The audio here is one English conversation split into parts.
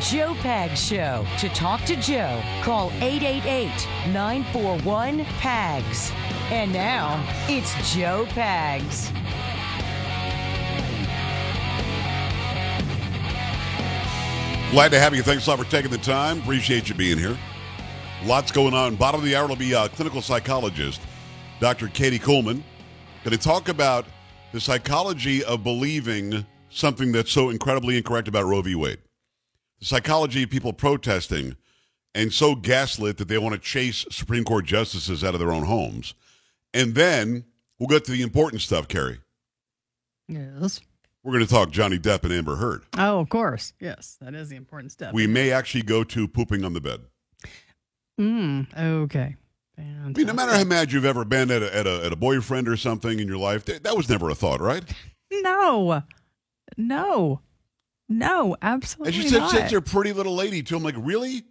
Joe Pags Show. To talk to Joe, call 888 941 PAGS. And now, it's Joe Pags. Glad to have you. Thanks a lot for taking the time. Appreciate you being here. Lots going on. Bottom of the hour will be uh, clinical psychologist Dr. Katie Kuhlman. Going to talk about the psychology of believing something that's so incredibly incorrect about Roe v. Wade. The psychology of people protesting and so gaslit that they want to chase Supreme Court justices out of their own homes. And then we'll get to the important stuff, Carrie. Yes. We're going to talk Johnny Depp and Amber Heard. Oh, of course. Yes, that is the important stuff. We may actually go to pooping on the bed. Mm, okay. I mean, no matter how mad you've ever been at a, at a, at a boyfriend or something in your life, that, that was never a thought, right? No, no, no, absolutely And she said, not. said to a pretty little lady too. I'm like, really?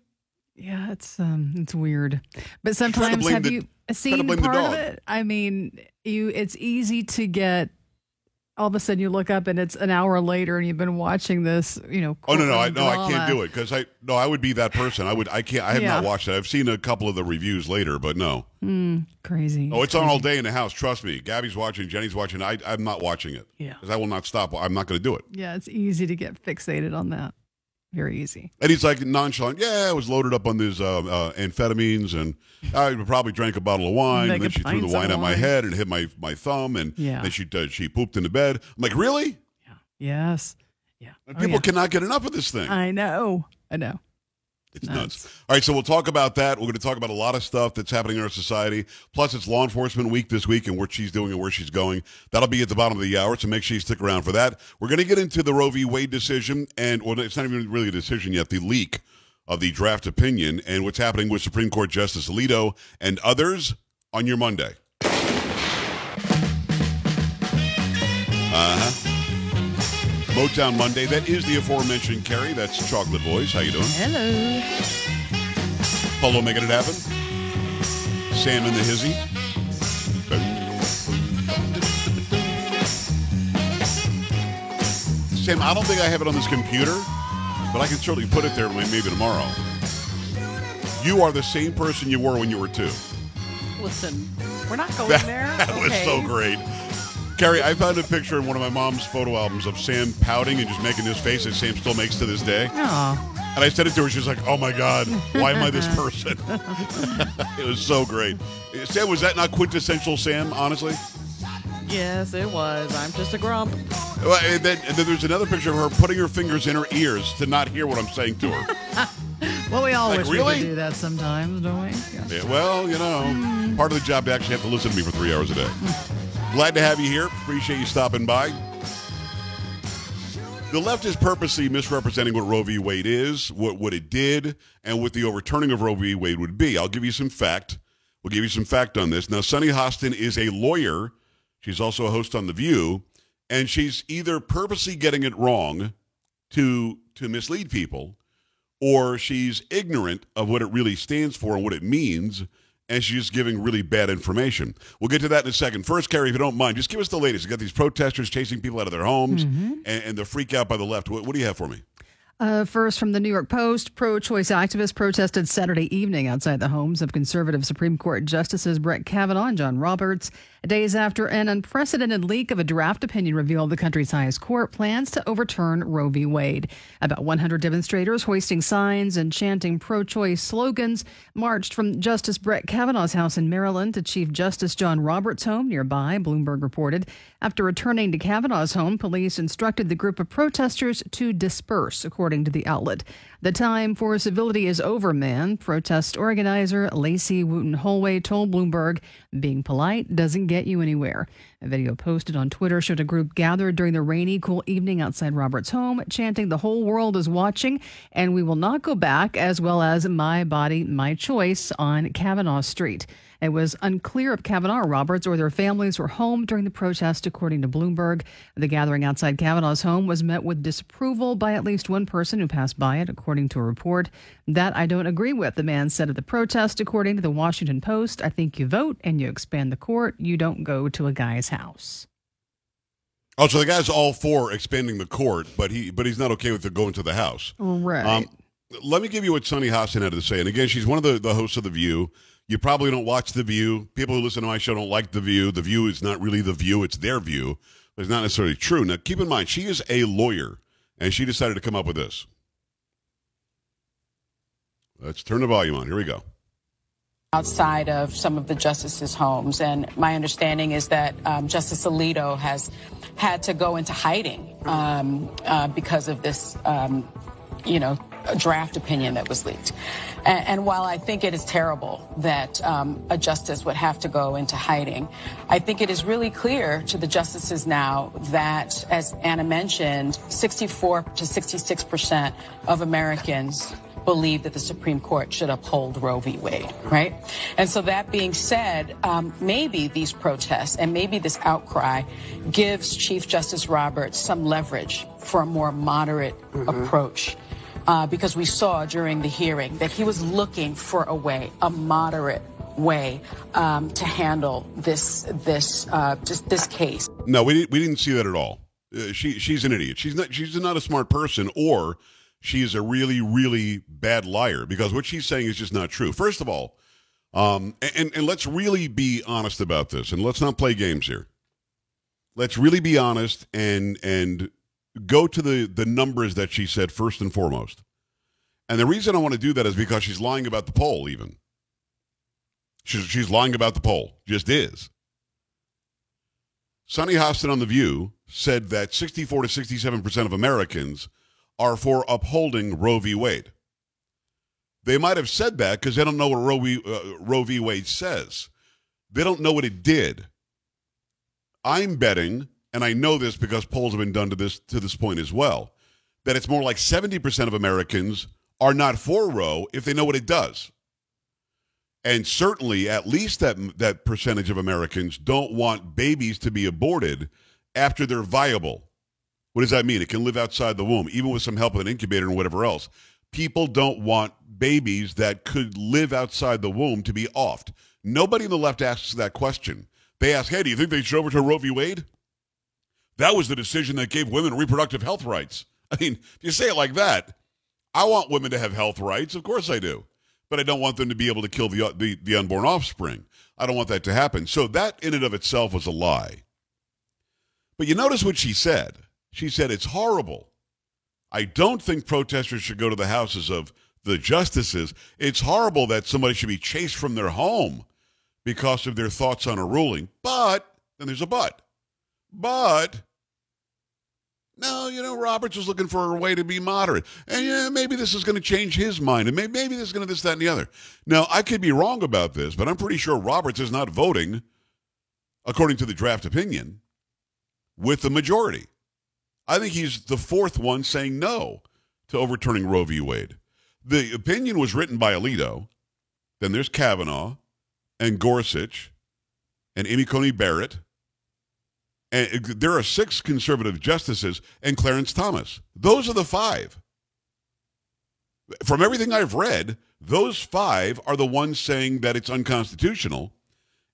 Yeah, it's um, it's weird. But sometimes have the- you seen part of it? I mean, you. It's easy to get. All of a sudden, you look up and it's an hour later, and you've been watching this. You know. Oh no, no, I no, I can't do it because I no, I would be that person. I would, I can't. I have not watched it. I've seen a couple of the reviews later, but no. Hmm, crazy. Oh, it's on all day in the house. Trust me. Gabby's watching. Jenny's watching. I, I'm not watching it. Yeah. because I will not stop. I'm not going to do it. Yeah, it's easy to get fixated on that. Very easy. And he's like nonchalant. Yeah, I was loaded up on these uh, uh, amphetamines, and I probably drank a bottle of wine. And then she threw the wine at my head and hit my my thumb, and Yeah. then she uh, she pooped in the bed. I'm like, really? Yeah. Yes. Yeah. And Oh, people yeah. cannot get enough of this thing. I know. I know. It's nuts. nuts. All right, so we'll talk about that. We're going to talk about a lot of stuff that's happening in our society. Plus, it's Law Enforcement Week this week and what she's doing and where she's going. That'll be at the bottom of the hour, so make sure you stick around for that. We're going to get into the Roe v. Wade decision, and well, it's not even really a decision yet, the leak of the draft opinion and what's happening with Supreme Court Justice Alito and others on your Monday. Uh huh. Motown Monday. That is the aforementioned Carrie. That's Chocolate Boys. How you doing? Hello. Polo making it happen. Sam and the Hizzy. Sam, I don't think I have it on this computer, but I can certainly put it there maybe tomorrow. You are the same person you were when you were two. Listen, we're not going That, there. that was so great. Carrie, I found a picture in one of my mom's photo albums of Sam pouting and just making this face that Sam still makes to this day. Aw. And I said it to her. She was like, "Oh my God, why am I this person?" it was so great. Sam, was that not quintessential Sam? Honestly, Yes, it was. I'm just a grump. Well, and then, and then there's another picture of her putting her fingers in her ears to not hear what I'm saying to her. Well, we all Like, wish we really? could do that sometimes, don't we? Yeah. Yeah, well, you know, part of the job to actually have to listen to me for three hours a day. Glad to have you here. Appreciate you stopping by. The left is purposely misrepresenting what Roe v. Wade is, what, what it did, and what the overturning of Roe v. Wade would be. I'll give you some fact. We'll give you some fact on this. Now, Sunny Hostin is a lawyer. She's also a host on The View, and she's either purposely getting it wrong to to mislead people, or she's ignorant of what it really stands for and what it means, and she's just giving really bad information. We'll get to that in a second. First, Carrie, if you don't mind, just give us the latest. You got these protesters chasing people out of their homes and, and the freak out by the left. What, what do you have for me? Uh, first, from the New York Post, pro choice activists protested Saturday evening outside the homes of conservative Supreme Court Justices Brett Kavanaugh and John Roberts, days after an unprecedented leak of a draft opinion revealed the country's highest court plans to overturn Roe v. Wade. About 100 demonstrators hoisting signs and chanting pro choice slogans marched from Justice Brett Kavanaugh's house in Maryland to Chief Justice John Roberts' home nearby, Bloomberg reported. After returning to Kavanaugh's home, police instructed the group of protesters to disperse, according to the outlet. The time for civility is over, man, protest organizer Lacey Wooten Holway told Bloomberg. Being polite doesn't get you anywhere. A video posted on Twitter showed a group gathered during the rainy, cool evening outside Robert's home, chanting, The whole world is watching, and we will not go back, as well as My Body, My Choice on Kavanaugh Street. It was unclear if Kavanaugh or Roberts or their families were home during the protest, according to Bloomberg. The gathering outside Kavanaugh's home was met with disapproval by at least one person who passed by it, according to a report. That I don't agree with, the man said at the protest, according to the Washington Post. I think you vote and you expand the court. You don't go to a guy's house. Oh, so the guy's all for expanding the court, but he but he's not okay with it going to the House. Right. Um, let me give you what Sunny Hostin had to say. And again, she's one of the, the hosts of The View. You probably don't watch The View. People who listen to my show don't like The View. The View is not really The View, it's their view. But it's not necessarily true. Now, keep in mind, she is a lawyer, and she decided to come up with this. Let's turn the volume on. Here we go. outside of some of the justices' homes. And my understanding is that um, Justice Alito has had to go into hiding um, uh, because of this, um, you know, draft opinion that was leaked. And, and while I think it is terrible that um, a justice would have to go into hiding, I think it is really clear to the justices now that, as Ana mentioned, 64 to 66 percent of Americans believe that the Supreme Court should uphold Roe v. Wade, right? And so that being said, um, maybe these protests and maybe this outcry gives Chief Justice Roberts some leverage for a more moderate approach. Uh, because we saw during the hearing that he was looking for a way, a moderate way um, to handle this this uh, just this case. No, we didn't, we didn't see that at all. Uh, she she's an idiot. She's not she's not a smart person, or she's a really really bad liar because what she's saying is just not true. First of all, um, and and let's really be honest about this, and let's not play games here. Let's really be honest and and go to the the numbers that she said first and foremost. And the reason I want to do that is because she's lying about the poll. Even she's she's lying about the poll. Just is. Sunny Hostin on The View said that 64 to 67% of Americans are for upholding Roe v. Wade. They might have said that because they don't know what Roe v. Uh, Roe v. Wade says. They don't know what it did. I'm betting, and I know this because polls have been done to this to this point as well, that it's more like 70% of Americans are not for Roe if they know what it does. And certainly, at least that that percentage of Americans don't want babies to be aborted after they're viable. What does that mean? It can live outside the womb, even with some help with an incubator and whatever else. People don't want babies that could live outside the womb to be offed. Nobody in the left asks that question. They ask, "Hey, do you think they should overturn Roe v. Wade?" That was the decision that gave women reproductive health rights. I mean, if you say it like that, I want women to have health rights. Of course I do but I don't want them to be able to kill the, uh, the, the unborn offspring. I don't want that to happen. So that in and of itself was a lie. But you notice what she said. She said it's horrible. I don't think protesters should go to the houses of the justices. It's horrible that somebody should be chased from their home because of their thoughts on a ruling. But then there's a but. But no, you know, Roberts was looking for a way to be moderate. And yeah, maybe this is going to change his mind. And maybe, maybe this is going to this, that, and the other. Now, I could be wrong about this, but I'm pretty sure Roberts is not voting, according to the draft opinion, with the majority. I think he's the fourth one saying no to overturning Roe v. Wade. The opinion was written by Alito. Then there's Kavanaugh and Gorsuch and Amy Coney Barrett and uh, there are six conservative justices and Clarence Thomas. Those are the five. From everything I've read, those five are the ones saying that it's unconstitutional,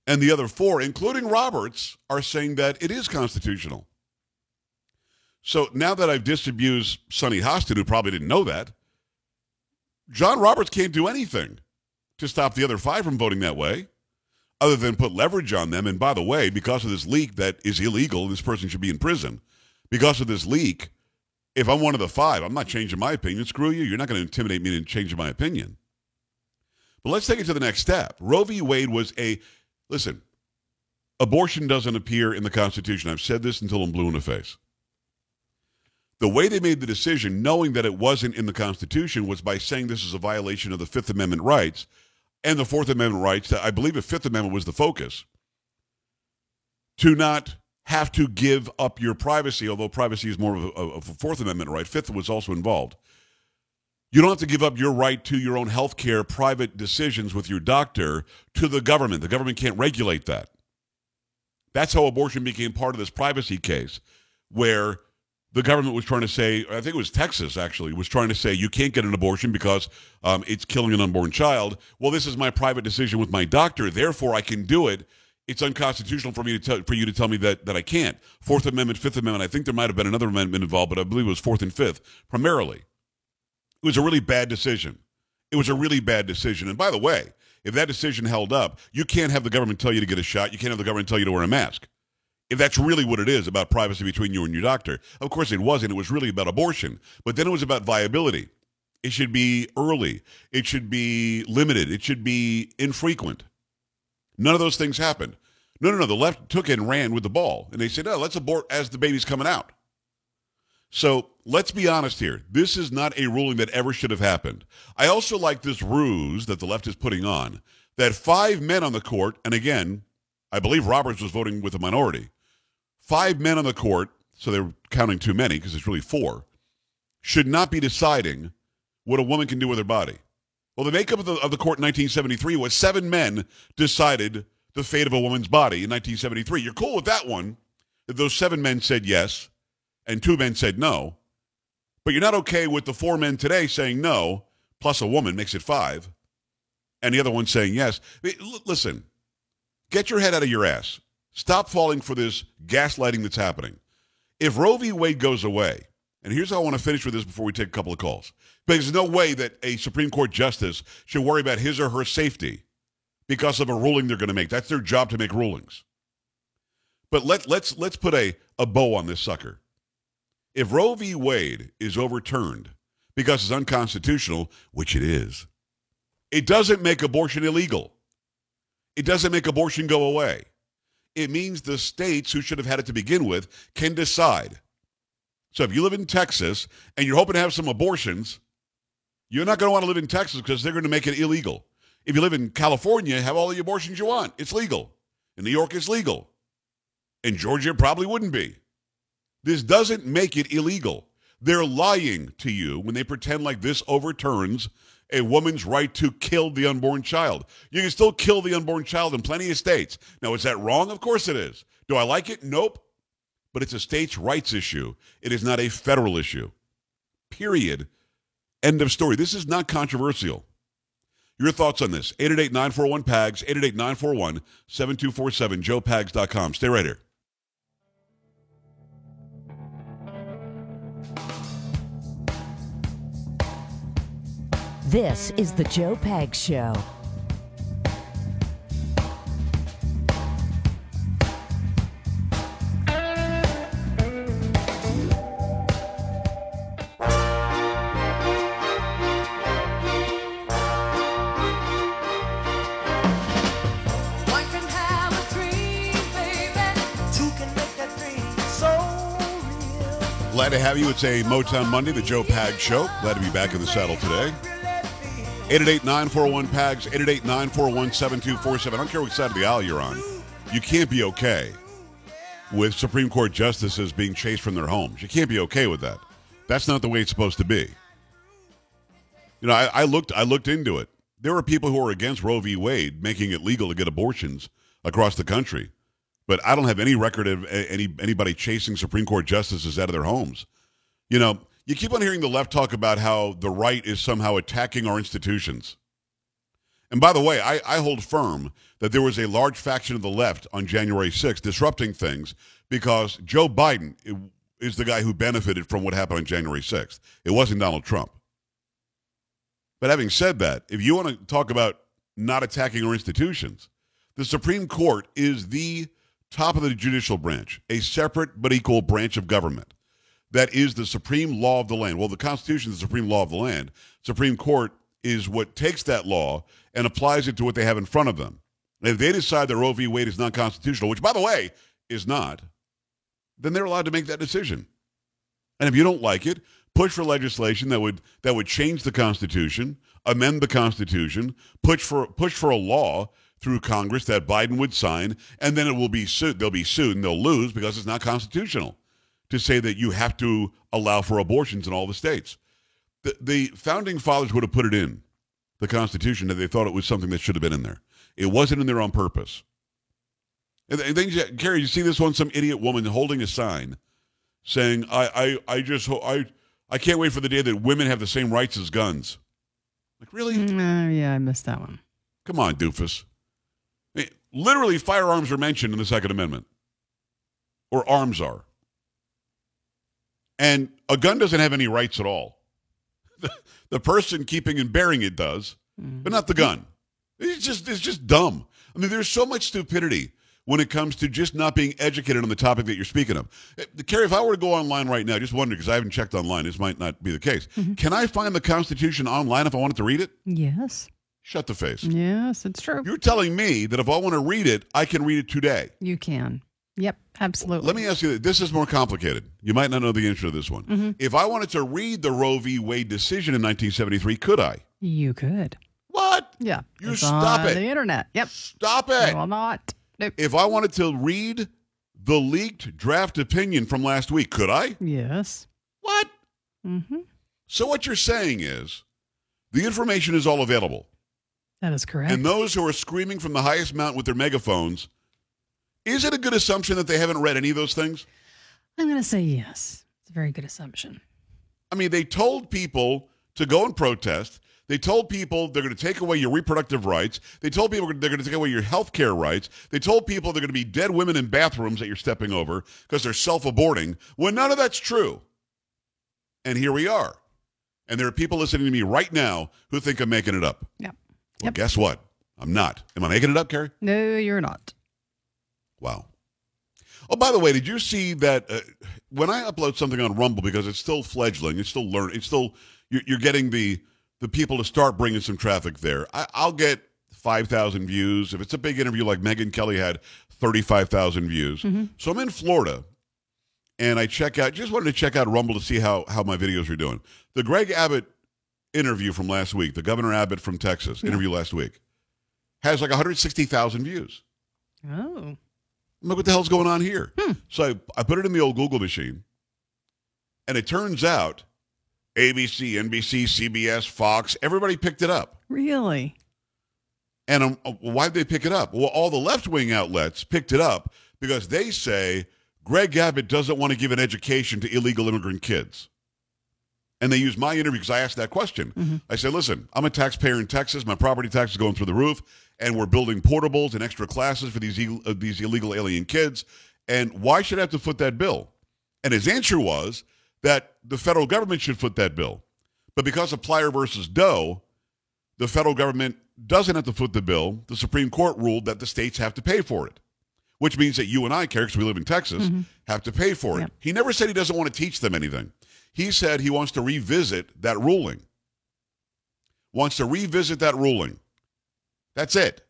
and the other four, including Roberts, are saying that it is constitutional. So now that I've disabused Sunny Hostin, who probably didn't know that, John Roberts can't do anything to stop the other five from voting that way other than put leverage on them. And by the way, because of this leak that is illegal, this person should be in prison. Because of this leak, if I'm one of the five, I'm not changing my opinion. Screw you. You're not going to intimidate me into changing my opinion. But let's take it to the next step. Roe v. Wade was a, listen, abortion doesn't appear in the Constitution. I've said this until I'm blue in the face. The way they made the decision, knowing that it wasn't in the Constitution, was by saying this is a violation of the Fifth Amendment rights and the Fourth Amendment rights. That I believe the Fifth Amendment was the focus to not have to give up your privacy, although privacy is more of a, of a Fourth Amendment right. Fifth was also involved. You don't have to give up your right to your own health care, private decisions with your doctor to the government. The government can't regulate that. That's how abortion became part of this privacy case, where the government was trying to say, I think it was Texas actually, was trying to say you can't get an abortion because um, it's killing an unborn child. Well, this is my private decision with my doctor, therefore I can do it it's unconstitutional for me to tell, for you to tell me that that I can't. Fourth Amendment, Fifth Amendment. I think there might have been another amendment involved, but I believe it was Fourth and Fifth primarily. It was a really bad decision. It was a really bad decision. And by the way, if that decision held up, you can't have the government tell you to get a shot. You can't have the government tell you to wear a mask. If that's really what it is about privacy between you and your doctor. Of course, it wasn't. It was really about abortion. But then it was about viability. It should be early. It should be limited. It should be infrequent. None of those things happened. No, no, no. The left took and ran with the ball. And they said, oh, let's abort as the baby's coming out. So let's be honest here. This is not a ruling that ever should have happened. I also like this ruse that the left is putting on that five men on the court, and again, I believe Roberts was voting with a minority, five men on the court, so they're counting too many because it's really four, should not be deciding what a woman can do with her body. Well, the makeup of the, of the court in 1973 was seven men decided the fate of a woman's body in 1973. You're cool with that one. Those seven men said yes, and two men said no. But you're not okay with the four men today saying no, plus a woman makes it five, and the other one saying yes. Listen, get your head out of your ass. Stop falling for this gaslighting that's happening. If Roe v. Wade goes away, and here's how I want to finish with this before we take a couple of calls. Because there's no way that a Supreme Court justice should worry about his or her safety because of a ruling they're going to make. That's their job to make rulings. But let, let's, let's put a, a bow on this sucker. If Roe v. Wade is overturned because it's unconstitutional, which it is, it doesn't make abortion illegal. It doesn't make abortion go away. It means the states who should have had it to begin with can decide. So if you live in Texas and you're hoping to have some abortions, you're not going to want to live in Texas because they're going to make it illegal. If you live in California, have all the abortions you want. It's legal. In New York, it's legal. In Georgia, it probably wouldn't be. This doesn't make it illegal. They're lying to you when they pretend like this overturns a woman's right to kill the unborn child. You can still kill the unborn child in plenty of states. Now, is that wrong? Of course it is. Do I like it? Nope. But it's a states' rights issue. It is not a federal issue. Period. End of story. This is not controversial. Your thoughts on this? 888 941 PAGS, 888 941 7247, joepags.com. Stay right here. This is the Joe Pag Show. Glad to have you. It's a Motown Monday, the Joe Pag Show. Glad to be back in the saddle today. 888-941-PAGS, 888-941-7247. I don't care what side of the aisle you're on. You can't be okay with Supreme Court justices being chased from their homes. You can't be okay with that. That's not the way it's supposed to be. You know, I, I looked I looked into it. There are people who are against Roe v. Wade making it legal to get abortions across the country. But I don't have any record of any anybody chasing Supreme Court justices out of their homes. You know, you keep on hearing the left talk about how the right is somehow attacking our institutions. And by the way, I, I, hold firm that there was a large faction of the left on January 6th disrupting things because Joe Biden is the guy who benefited from what happened on January 6th. It wasn't Donald Trump. But having said that, if you want to talk about not attacking our institutions, the Supreme Court is the top of the judicial branch, a separate but equal branch of government that is the supreme law of the land. Well, the Constitution is the supreme law of the land. Supreme Court is what takes that law and applies it to what they have in front of them. And if they decide that Roe v. Wade is not constitutional, which, by the way, is not, then they're allowed to make that decision. And if you don't like it, push for legislation that would that would change the Constitution, amend the Constitution, push for push for a law through Congress that Biden would sign, and then it will be sued. They'll be sued and they'll lose because it's not constitutional to say that you have to allow for abortions in all the states. The, the founding fathers would have put it in the Constitution that they thought it was something that should have been in there. It wasn't in there on purpose. And then, Gary, you see this one, some idiot woman holding a sign saying, I, I, I just, I, I can't wait for the day that women have the same rights as guns. Like, really? Uh, yeah, I missed that one. Come on, doofus. literally firearms are mentioned in the Second Amendment, or arms are. And a gun doesn't have any rights at all. the person keeping and bearing it does, but not the gun. It's just it's just dumb. I mean, there's so much stupidity when it comes to just not being educated on the topic that you're speaking of. Eh, Carrie, if I were to go online right now, just wondering because I haven't checked online, this might not be the case. Mm-hmm. Can I find the Constitution online if I wanted to read it? Yes. Shut the face. Yes, it's true. You're telling me that if I want to read it, I can read it today. You can. Yep, absolutely. Let me ask you this is more complicated. You might not know the answer to this one. Mm-hmm. If I wanted to read the Roe v. Wade decision in 1973, could I? You could. What? Yeah. You stop on it. The internet. Yep. Stop it. I it. will not. Nope. If I wanted to read the leaked draft opinion from last week, could I? Yes. What? Mm-hmm. So what you're saying is the information is all available. That is correct. And those who are screaming from the highest mountain with their megaphones, is it a good assumption that they haven't read any of those things? I'm going to say yes. It's a very good assumption. I mean, they told people to go and protest. They told people they're going to take away your reproductive rights. They told people they're going to take away your health care rights. They told people they're going to be dead women in bathrooms that you're stepping over because they're self aborting, when none of that's true. And here we are. And there are people listening to me right now who think I'm making it up. Yep. Well, Yep. guess what? I'm not. Am I making it up, Carrie? No, you're not. Wow. Oh, by the way, did you see that uh, when I upload something on Rumble because it's still fledgling, it's still learning, it's still you're, you're getting the the people to start bringing some traffic there. I, I'll get five thousand views if it's a big interview like Megyn Kelly had thirty five thousand views. So I'm in Florida, and I check out. Just wanted to check out Rumble to see how how my videos are doing. The Greg Abbott interview from last week, the Governor Abbott from Texas interview last week, has like 160,000 views. Oh. I'm like, what the hell's going on here? Hmm. So I, I put it in the old Google machine, and it turns out ABC, NBC, CBS, Fox, everybody picked it up. Really? And um, uh, why'd they pick it up? Well, all the left wing outlets picked it up because they say Greg Abbott doesn't want to give an education to illegal immigrant kids. And they use my interview because I asked that question. Mm-hmm. I said, listen, I'm a taxpayer in Texas. My property tax is going through the roof, and we're building portables and extra classes for these, uh, these illegal alien kids. And why should I have to foot that bill? And his answer was that the federal government should foot that bill. But because of Plyler versus Doe, the federal government doesn't have to foot the bill. The Supreme Court ruled that the states have to pay for it, which means that you and I, because we live in Texas, have to pay for it. Yep. He never said he doesn't want to teach them anything. He said he wants to revisit that ruling. Wants to revisit that ruling. That's it.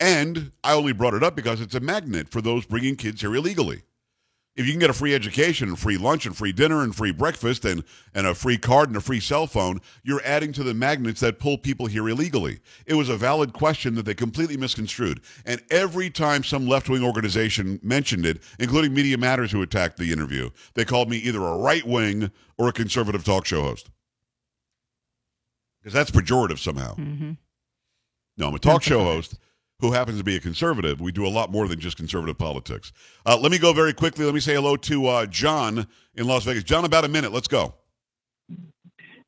And I only brought it up because it's a magnet for those bringing kids here illegally. If you can get a free education and free lunch and free dinner and free breakfast and, and a free card and a free cell phone, you're adding to the magnets that pull people here illegally. It was a valid question that they completely misconstrued. And every time some left wing organization mentioned it, including Media Matters who attacked the interview, they called me either a right wing or a conservative talk show host. Because that's pejorative somehow. Mm-hmm. No, I'm a talk show host who happens to be a conservative. We do a lot more than just conservative politics. Uh, let me go very quickly. Let me say hello to uh, John in Las Vegas. John, about a minute. Let's go.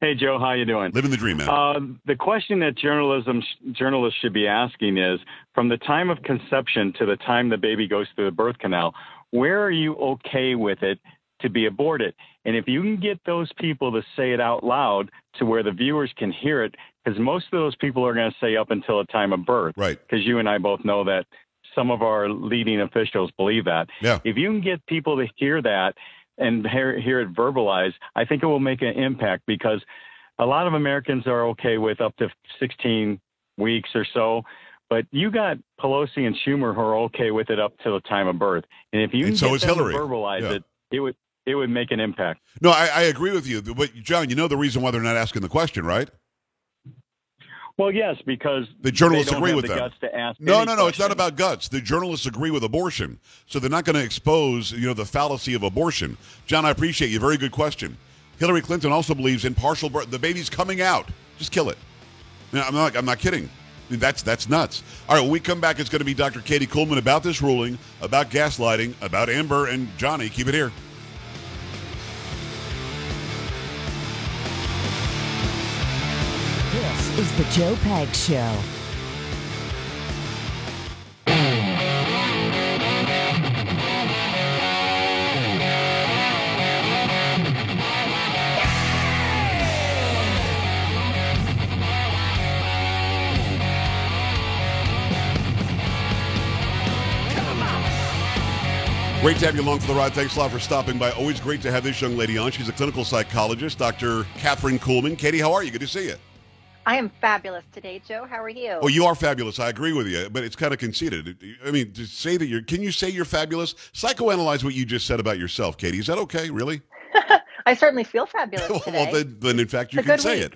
Hey Joe, how you doing? Living the dream, man. Uh, the question that journalism journalists should be asking is: from the time of conception to the time the baby goes through the birth canal, where are you okay with it to be aborted? And if you can get those people to say it out loud to where the viewers can hear it, because most of those people are going to say up until the time of birth, right. because you and I both know that some of our leading officials believe that. Yeah. If you can get people to hear that and hear, hear it verbalized, I think it will make an impact because a lot of Americans are okay with up to 16 weeks or so. But you got Pelosi and Schumer who are okay with it up to the time of birth, and if you And can so get is them Hillary. verbalize Yeah. it, it would it would make an impact. No, I, I agree with you. But, John, you know the reason why they're not asking the question, right? Well, yes, because The journalists agree with the them. guts to ask. No, no, no. It's not about guts. The journalists agree with abortion, so they're not going to expose, you know, the fallacy of abortion. John, I appreciate you. Very good question. Hillary Clinton also believes in partial birth. The baby's coming out. Just kill it. No, I'm not. I'm not kidding. That's that's nuts. All right, when we come back, it's going to be Dr. Katie Kuhlman about this ruling, about gaslighting, about Amber and Johnny. Keep it here. The Joe Peg Show. Great to have you along for the ride. Thanks a lot for stopping by. Always great to have this young lady on. She's a clinical psychologist, Dr. Katherine Kuhlman. Katie, how are you? Good to see you. I am fabulous today, Joe. How are you? Oh, you are fabulous. I agree with you, but it's kind of conceited. I mean, to say that you're, can you say you're fabulous? Psychoanalyze what you just said about yourself, Katie. Is that okay, really? I certainly feel fabulous today. well, then, then, in fact, you can say week.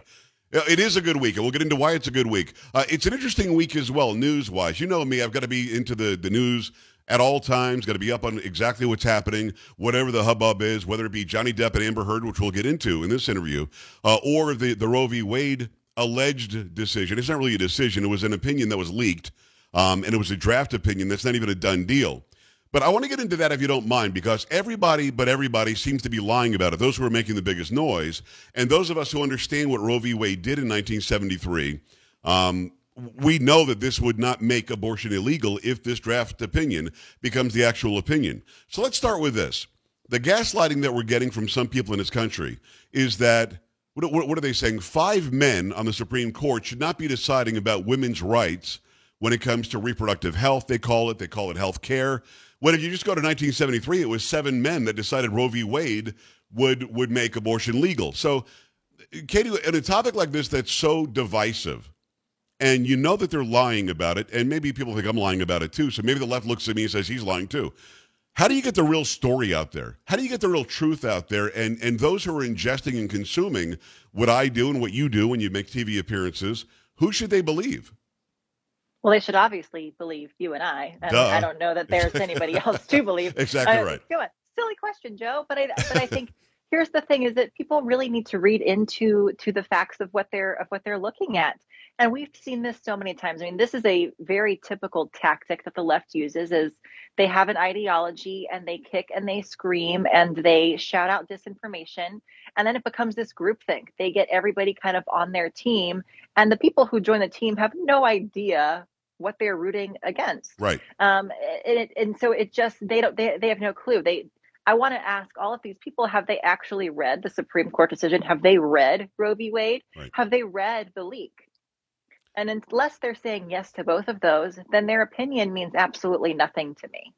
it. It is a good week, and we'll get into why it's a good week. Uh, it's an interesting week as well, news wise. You know me, I've got to be into the, the news at all times, got to be up on exactly what's happening, whatever the hubbub is, whether it be Johnny Depp and Amber Heard, which we'll get into in this interview, uh, or the, the Roe v. Wade alleged decision. It's not really a decision, it was an opinion that was leaked, um, and it was a draft opinion that's not even a done deal. But I want to get into that if you don't mind, because everybody but everybody seems to be lying about it. Those who are making the biggest noise, and those of us who understand what Roe v. Wade did in 1973, um, we know that this would not make abortion illegal if this draft opinion becomes the actual opinion. So let's start with this. The gaslighting that we're getting from some people in this country is that, what, what, are they saying? Five men on the Supreme Court should not be deciding about women's rights when it comes to reproductive health, they call it. They call it health care. When if you just go to 1973, it was seven men that decided Roe v. Wade would, would make abortion legal. So, Katie, in a topic like this that's so divisive, and you know that they're lying about it, and maybe people think I'm lying about it too. So maybe the left looks at me and says he's lying too. How do you get the real story out there? How do you get the real truth out there? And and those who are ingesting and consuming what I do and what you do when you make TV appearances, who should they believe? Well, they should obviously believe you and I. And I don't know that there's anybody else to believe. exactly uh, right. Silly question, Joe. But I but I think here's the thing: is that people really need to read into to the facts of what they're of what they're looking at. And we've seen this so many times. I mean, this is a very typical tactic that the left uses is they have an ideology and they kick and they scream and they shout out disinformation and then it becomes this group thing. They get everybody kind of on their team and the people who join the team have no idea what they're rooting against. Right. Um and, and so it just they don't they, they have no clue. They I want to ask all of these people have they actually read the Supreme Court decision? Have they read Roe v. Wade? Right. Have they read the leak? And unless they're saying yes to both of those, then their opinion means absolutely nothing to me.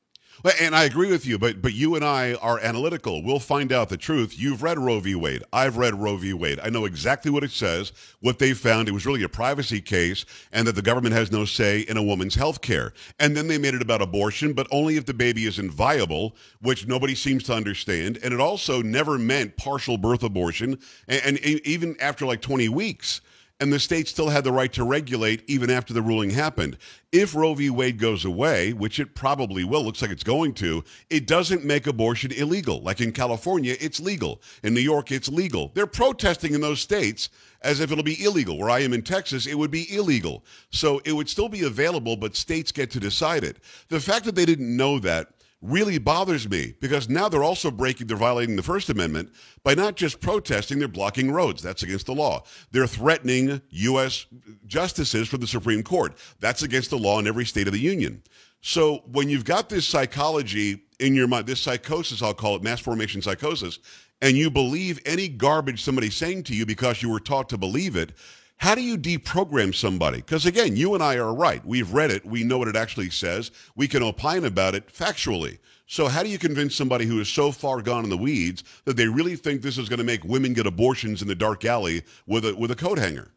And I agree with you, but but you and I are analytical. We'll find out the truth. You've read Roe v. Wade. I've read Roe v. Wade. I know exactly what it says, what they found. It was really a privacy case, and that the government has no say in a woman's health care. And then they made it about abortion, but only if the baby isn't viable, which nobody seems to understand. And it also never meant partial birth abortion, and, and even after like 20 weeks and the state still had the right to regulate even after the ruling happened. If Roe v. Wade goes away, which it probably will, looks like it's going to, it doesn't make abortion illegal. Like in California, it's legal. In New York, it's legal. They're protesting in those states as if it'll be illegal. Where I am in Texas, it would be illegal. So it would still be available, but states get to decide it. The fact that they didn't know that really bothers me because now they're also breaking, they're violating the First Amendment by not just protesting, they're blocking roads. That's against the law. They're threatening U.S. justices for the Supreme Court. That's against the law in every state of the union. So when you've got this psychology in your mind, this psychosis, I'll call it mass formation psychosis, and you believe any garbage somebody's saying to you because you were taught to believe it, how do you deprogram somebody? Because again, you and I are right. We've read it. We know what it actually says. We can opine about it factually. So how do you convince somebody who is so far gone in the weeds that they really think this is going to make women get abortions in the dark alley with a with a coat hanger?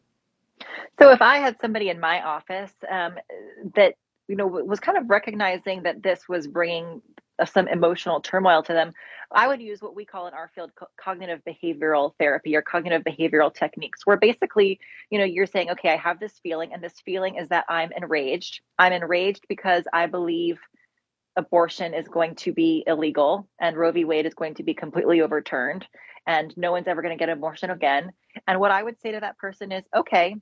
So if I had somebody in my office um, that you know was kind of recognizing that this was bringing some emotional turmoil to them, I would use what we call in our field co- cognitive behavioral therapy or cognitive behavioral techniques, where basically, you know, you're saying, okay, I have this feeling, and this feeling is that I'm enraged. I'm enraged because I believe abortion is going to be illegal and Roe v. Wade is going to be completely overturned and no one's ever going to get abortion again. And what I would say to that person is, okay,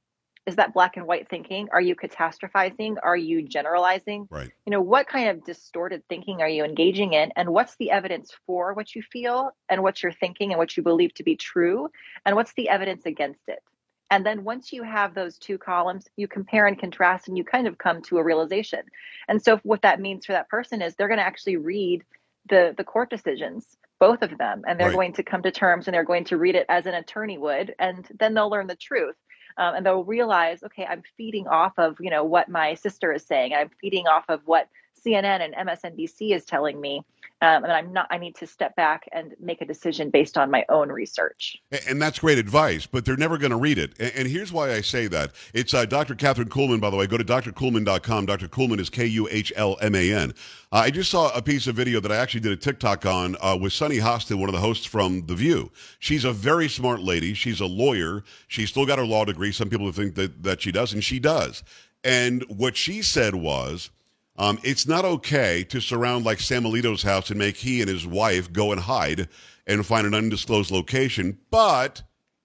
is that black and white thinking? Are you catastrophizing? Are you generalizing? Right. You know what kind of distorted thinking are you engaging in? And what's the evidence for what you feel and what you're thinking and what you believe to be true? And what's the evidence against it? And then once you have those two columns you compare and contrast and you kind of come to a realization. And so what that means for that person is they're going to actually read the the court decisions both of them and they're right. going to come to terms and they're going to read it as an attorney would and then they'll learn the truth um, and they'll realize, okay, I'm feeding off of you know what my sister is saying. I'm feeding off of what CNN and MSNBC is telling me. Um, and I'm not. I need to step back and make a decision based on my own research. And that's great advice, but they're never going to read it. And here's why I say that. It's uh, Dr. Katherine Kuhlman, by the way. Go to drkuhlman.com. Dr. Kuhlman is K U H L M A N. Uh, I just saw a piece of video that I actually did a TikTok on uh, with Sunny Hostin, one of the hosts from The View. She's a very smart lady. She's a lawyer. She's still got her law degree. Some people think that, that she does, and she does. And what she said was, um, it's not okay to surround like Sam Alito's house and make he and his wife go and hide and find an undisclosed location, but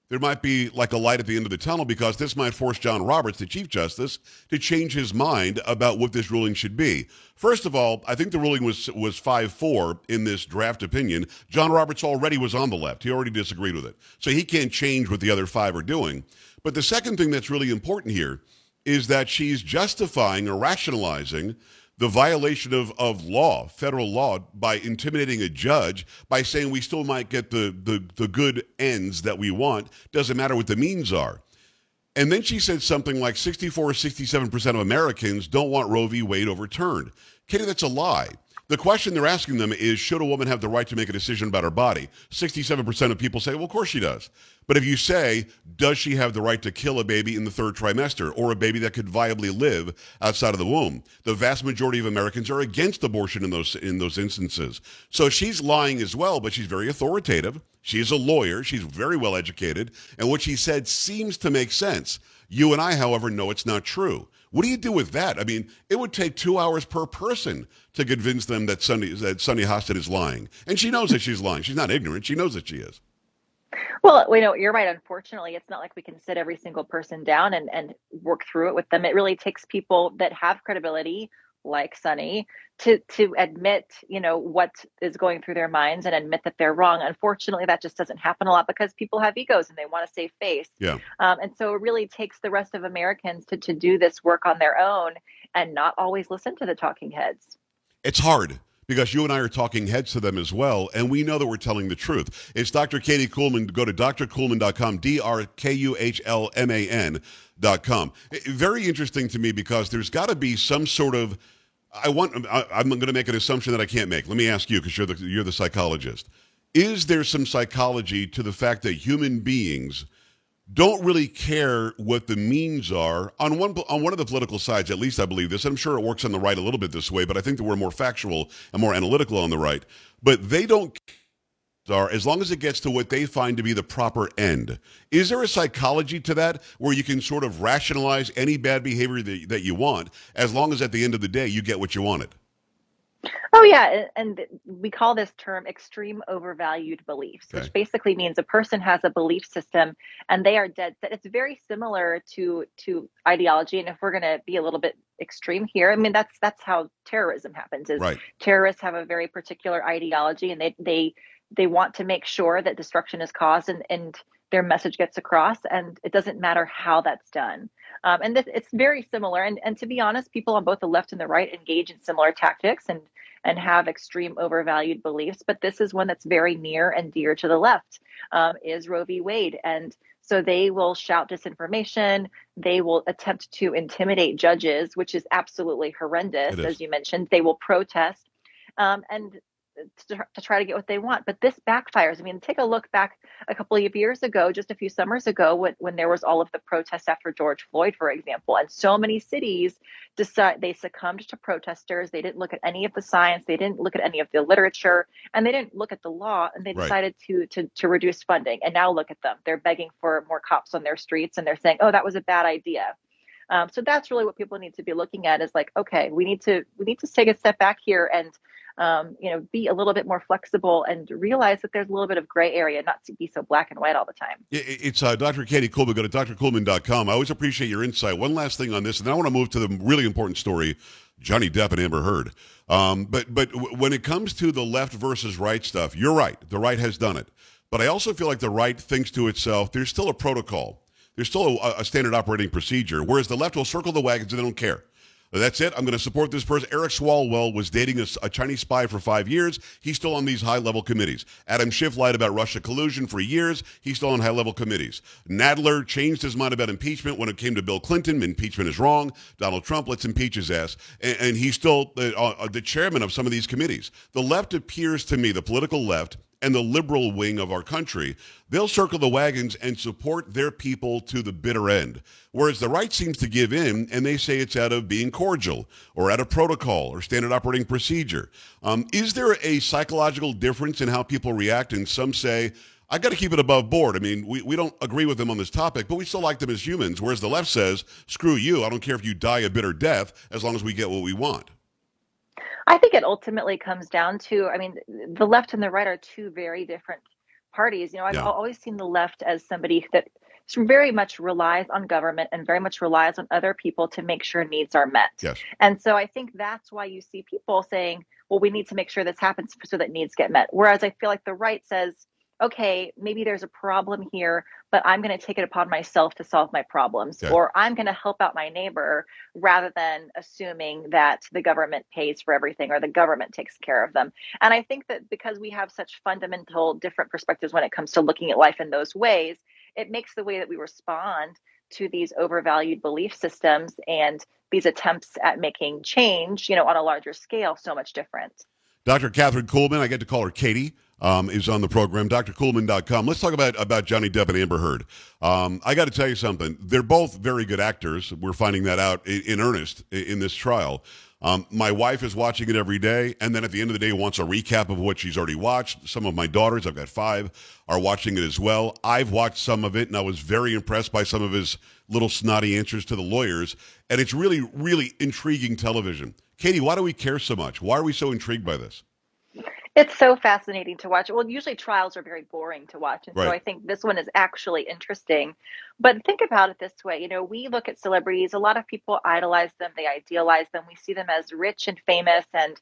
there might be like a light at the end of the tunnel because this might force John Roberts, the Chief Justice, to change his mind about what this ruling should be. First of all, I think the ruling was was five four in this draft opinion. John Roberts already was on the left; he already disagreed with it, so he can't change what the other five are doing. But the second thing that's really important here is that she's justifying or rationalizing the violation of, of law, federal law, by intimidating a judge by saying we still might get the, the, the good ends that we want. Doesn't matter what the means are. And then she said something like 64 or 67% of Americans don't want Roe v. Wade overturned. Katie, that's a lie. The question they're asking them is should a woman have the right to make a decision about her body? 67% of people say, well, of course she does. But if you say, does she have the right to kill a baby in the third trimester or a baby that could viably live outside of the womb? The vast majority of Americans are against abortion in those in those instances. So she's lying as well, but she's very authoritative. She's a lawyer. She's very well educated, and what she said seems to make sense. You and I, however, know it's not true. What do you do with that? I mean, it would take two hours per person to convince them that Sunny that Sunny Hostin is lying, and she knows that she's lying. She's not ignorant. She knows that she is. Well, you know, you're right. Unfortunately, it's not like we can sit every single person down and, and work through it with them. It really takes people that have credibility, like Sunny, to to admit, you know, what is going through their minds and admit that they're wrong. Unfortunately, that just doesn't happen a lot because people have egos and they want to save face. Yeah. Um, and so it really takes the rest of Americans to to do this work on their own and not always listen to the talking heads. It's hard because you and I are talking heads to them as well, and we know that we're telling the truth. It's Dr. Katie Kuhlman. Go to drkuhlman.com, D R K U H L M A N.com. Very interesting to me because there's got to be some sort of. I want. I, I'm going to make an assumption that I can't make. Let me ask you because you're the you're the psychologist. Is there some psychology to the fact that human beings don't really care what the means are on one on one of the political sides. At least I believe this. I'm sure it works on the right a little bit this way, but I think that we're more factual and more analytical on the right. But they don't are as long as it gets to what they find to be the proper end. Is there a psychology to that where you can sort of rationalize any bad behavior that, that you want as long as at the end of the day you get what you wanted? Oh yeah, and we call this term extreme overvalued beliefs, okay. which basically means a person has a belief system and they are dead set. It's very similar to to ideology, and if we're going to be a little bit extreme here, I mean that's that's how terrorism happens. Is right. terrorists have a very particular ideology, and they they they want to make sure that destruction is caused and and their message gets across, and it doesn't matter how that's done. Um, and this, it's very similar. And, and to be honest, people on both the left and the right engage in similar tactics and and have extreme overvalued beliefs. But this is one that's very near and dear to the left. Um, is Roe v. Wade, and so they will shout disinformation. They will attempt to intimidate judges, which is absolutely horrendous, as you mentioned. They will protest. Um, and to, to, try to get what they want. But this backfires. I mean, take a look back a couple of years ago, just a few summers ago, when, when there was all of the protests after George Floyd, for example, and so many cities decide they succumbed to protesters. They didn't look at any of the science. They didn't look at any of the literature, and they didn't look at the law. And they decided right. to to to reduce funding. And now look at them. They're begging for more cops on their streets, and they're saying, "Oh, that was a bad idea." Um, so that's really what people need to be looking at is like, okay, we need to we need to take a step back here and um, you know, be a little bit more flexible and realize that there's a little bit of gray area, not to be so black and white all the time. It's uh, Dr. Katie Kuhlman. Go to drkuhlman.com. I always appreciate your insight. One last thing on this, and then I want to move to the really important story Johnny Depp and Amber Heard. Um, but but when it comes to the left versus right stuff, you're right. The right has done it. But I also feel like the right thinks to itself, there's still a protocol. There's still a, a standard operating procedure, whereas the left will circle the wagons and they don't care. That's it. I'm going to support this person. Eric Swalwell was dating a, a, Chinese spy for five years. He's still on these high level committees. Adam Schiff lied about Russia collusion for years. He's still on high level committees. Nadler changed his mind about impeachment when it came to Bill Clinton. Impeachment is wrong. Donald Trump, let's impeach his ass. And, and he's still the, uh, the chairman of some of these committees. The left appears to me, the political left, and the liberal wing of our country, they'll circle the wagons and support their people to the bitter end. Whereas the right seems to give in and they say it's out of being cordial or out of protocol or standard operating procedure. Um, is there a psychological difference in how people react? And some say, I got to keep it above board. I mean, we, we don't agree with them on this topic, but we still like them as humans. Whereas the left says, screw you. I don't care if you die a bitter death as long as we get what we want. I think it ultimately comes down to, I mean, the left and the right are two very different parties. You know, I've yeah. always seen the left as somebody that very much relies on government and very much relies on other people to make sure needs are met. Yes. And so I think that's why you see people saying, well, we need to make sure this happens so that needs get met. Whereas I feel like the right says, okay, maybe there's a problem here, but I'm going to take it upon myself to solve my problems, yeah. or I'm going to help out my neighbor rather than assuming that the government pays for everything or the government takes care of them. And I think that because we have such fundamental different perspectives when it comes to looking at life in those ways, it makes the way that we respond to these overvalued belief systems and these attempts at making change, you know, on a larger scale so much different. Dr. Katherine Kuhlman, I get to call her Katie um, is on the program, drkuhlman.com. Let's talk about, about Johnny Depp and Amber Heard. Um, I got to tell you something. They're both very good actors. We're finding that out in, in earnest in, in this trial. Um, my wife is watching it every day, and then at the end of the day, wants a recap of what she's already watched. Some of my daughters, I've got five, are watching it as well. I've watched some of it, and I was very impressed by some of his little snotty answers to the lawyers. And it's really, really intriguing television. Katie, why do we care so much? Why are we so intrigued by this? It's so fascinating to watch. Well, usually trials are very boring to watch. And right. so I think this one is actually interesting. But think about it this way you know, we look at celebrities, a lot of people idolize them, they idealize them. We see them as rich and famous, and,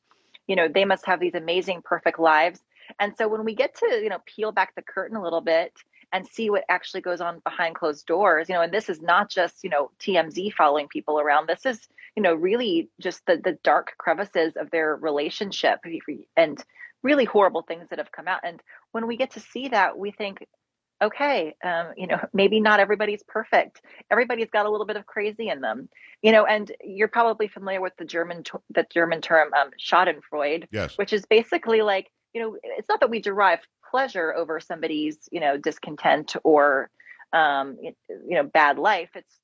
you know, they must have these amazing, perfect lives. And so when we get to, you know, peel back the curtain a little bit and see what actually goes on behind closed doors, you know, and this is not just, you know, TMZ following people around. This is, you know, really just the the dark crevices of their relationship and really horrible things that have come out. And when we get to see that, we think, okay, um, you know, maybe not everybody's perfect. Everybody's got a little bit of crazy in them, you know. And you're probably familiar with the German the German term um, Schadenfreude, yes. which is basically like, you know, it's not that we derive pleasure over somebody's, you know, discontent or, um, you know, bad life. It's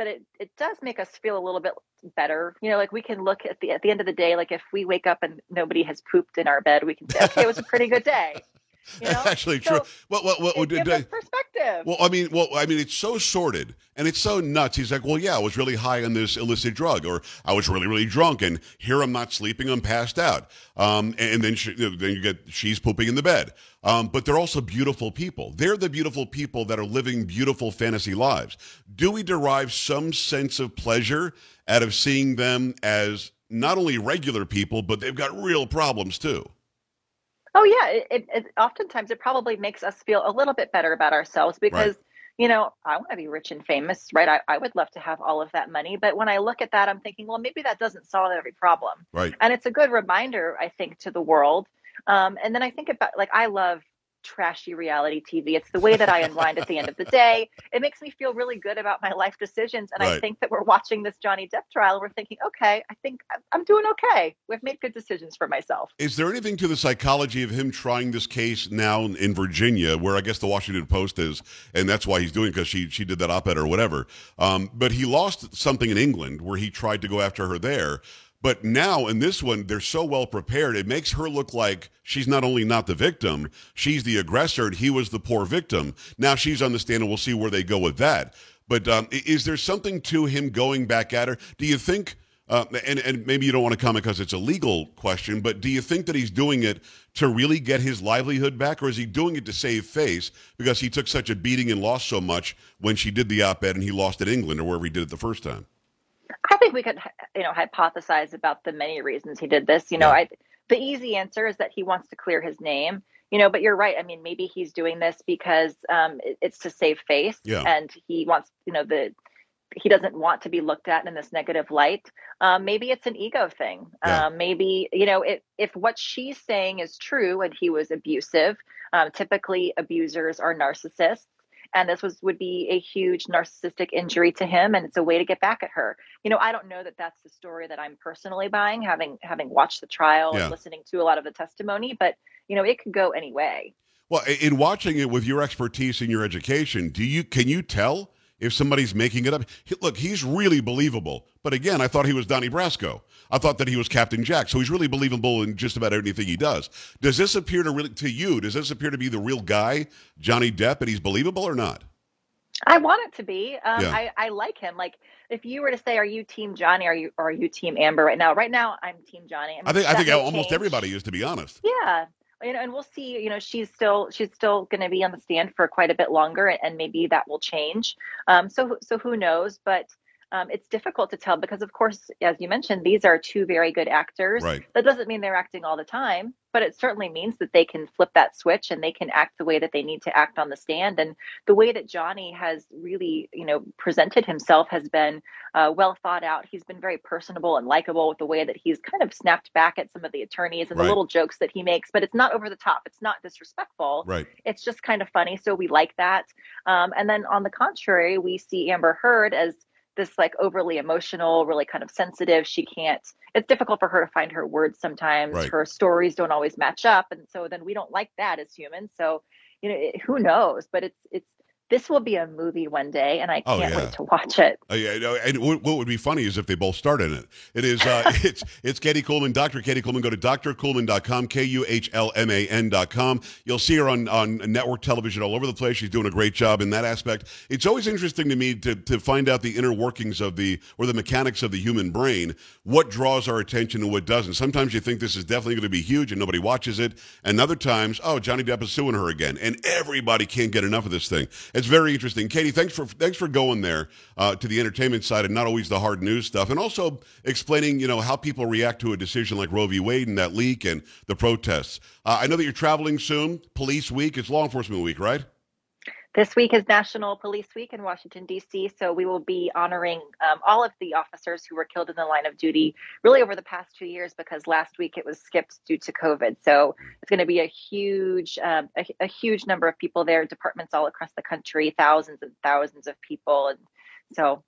but it, it does make us feel a little bit better. You know, like we can look at the at the end of the day, like if we wake up and nobody has pooped in our bed, we can say, okay, it was a pretty good day. You know? That's actually so true. What what what, did, perspective? Well, I mean, well, I mean, it's so sordid and it's so nuts. He's like, well, yeah, I was really high on this illicit drug, or I was really really drunk, and here I'm not sleeping, I'm passed out. Um, and, then she, then you get she's pooping in the bed. Um, but they're also beautiful people. They're the beautiful people that are living beautiful fantasy lives. Do we derive some sense of pleasure out of seeing them as not only regular people, but they've got real problems too? Oh yeah, it, it, it, oftentimes it probably makes us feel a little bit better about ourselves because right. you know I want to be rich and famous, right? I, I would love to have all of that money, but when I look at that, I'm thinking, well, maybe that doesn't solve every problem, right? And it's a good reminder, I think, to the world. Um, and then I think about like I love trashy reality TV. It's the way that I unwind at the end of the day. It makes me feel really good about my life decisions. And right. I think that we're watching this Johnny Depp trial. We're thinking, okay, I think I'm doing okay. We've made good decisions for myself. Is there anything to the psychology of him trying this case now in Virginia, where I guess the Washington Post is, and that's why he's doing because she she did that op-ed or whatever. Um, but he lost something in England where he tried to go after her there. But now in this one, they're so well prepared. It makes her look like she's not only not the victim, she's the aggressor, and he was the poor victim. Now she's on the stand, and we'll see where they go with that. But um, is there something to him going back at her? Do you think? Uh, and, and maybe you don't want to comment because it's a legal question, but do you think that he's doing it to really get his livelihood back, or is he doing it to save face because he took such a beating and lost so much when she did the op-ed and he lost in England or wherever he did it the first time? I think we could, you know, hypothesize about the many reasons he did this. You know. I, the easy answer is that he wants to clear his name. You know, but you're right. I mean, maybe he's doing this because um, it, it's to save face, yeah. and he wants, you know, the he doesn't want to be looked at in this negative light. Um, maybe it's an ego thing. Yeah. Um, maybe you know if if what she's saying is true and he was abusive. Um, typically, abusers are narcissists and this was would be a huge narcissistic injury to him and it's a way to get back at her you know i don't know that that's the story that i'm personally buying having having watched the trial Yeah. and listening to a lot of the testimony but you know it could go any way Well, in watching it with your expertise and your education, do you can you tell if somebody's making it up? He- Look, he's really believable. But again, I thought he was Donnie Brasco. I thought that he was Captain Jack. So he's really believable in just about anything he does. Does this appear to really to you? Does this appear to be the real guy, Johnny Depp, and he's believable or not? i want it to be um, Yeah. I, I like him like if you were to say are you team johnny are you or are you mean amber right now right now i'm team johnny I think I think almost change. everybody is, to be honest. Yeah. Know, and we'll see. You know, she's still she's still going to be on the stand for quite a bit longer, and, and maybe that will change. Um, so so who knows? But um, it's difficult to tell because, of course, as you mentioned, these are two very good actors. Right. That doesn't mean they're acting all the time, but it certainly means that they can flip that switch and they can act the way that they need to act on the stand. And the way that Johnny has really, you know, presented himself has been uh, well thought out. He's been very personable and likable with the way that he's kind of snapped back at some of the attorneys and Right. the little jokes that he makes, but it's not over the top. It's not disrespectful. Right. It's just kind of funny. So we like that. Um, and then on the contrary, we see Amber Heard as this like overly emotional, really kind of sensitive. She can't, it's difficult for her to find her words sometimes. Right. Her stories don't always match up. And so then we don't like that as humans. So, you know, it, who knows? But it's, it's, this will be a movie one day, and I Oh, can't yeah. wait to watch it. Uh, yeah, no, and what, what would be funny is if they both starred in it. It is, uh, it's, it's Katie Kuhlman, Dr. Katie Kuhlman. Go to drkuhlman.com, K-U-H-L-M-A-N.com. You'll see her on, on network television all over the place. She's doing a great job in that aspect. It's always interesting to me to, to find out the inner workings of the, or the mechanics of the human brain, what draws our attention and what doesn't. Sometimes you think this is definitely going to be huge and nobody watches it. And other times, oh, Johnny Depp is suing her again. And everybody can't get enough of this thing. It's very interesting. Katie, thanks for thanks for going there uh, to the entertainment side and not always the hard news stuff, and also explaining you know how people react to a decision like Roe v. Wade and that leak and the protests. Uh, I know that you're traveling soon. Police Week. It's Law Enforcement Week, right? This week is National Police Week in Washington, D.C., so we will be honoring um, all of the officers who were killed in the line of duty really over the past two years because last week it was skipped due to COVID. So it's going to be a huge, um, a, a huge number of people there, departments all across the country, thousands and thousands of people. And so,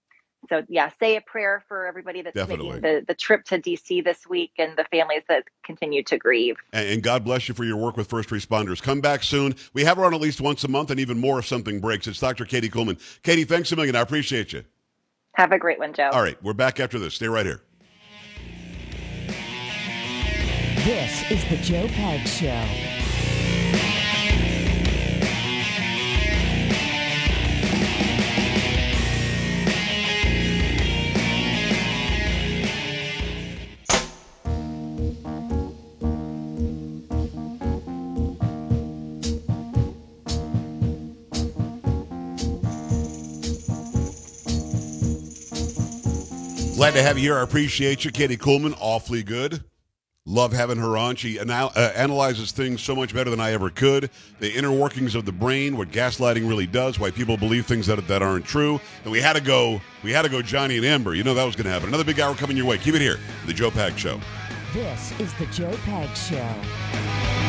so yeah, say a prayer for everybody that's Definitely. making the, the trip to D.C. this week and the families that continue to grieve. And, and God bless you for your work with first responders. Come back soon. We have her on at least once a month, and even more if something breaks. It's Dr. Katie Kuhlman. Katie, thanks a million. I appreciate you. Have a great one, Joe. All right, we're back after this. Stay right here. This is the Joe Pag Show. Glad to have you here. I appreciate you, Katie Kuhlman. Awfully good. Love having her on. She anal- uh, analyzes things so much better than I ever could. The inner workings of the brain, what gaslighting really does, why people believe things that that aren't true. And we had to go. We had to go, Johnny and Amber. You know that was going to happen. Another big hour coming your way. Keep it here, the Joe Pag Show. This is the Joe Pag Show.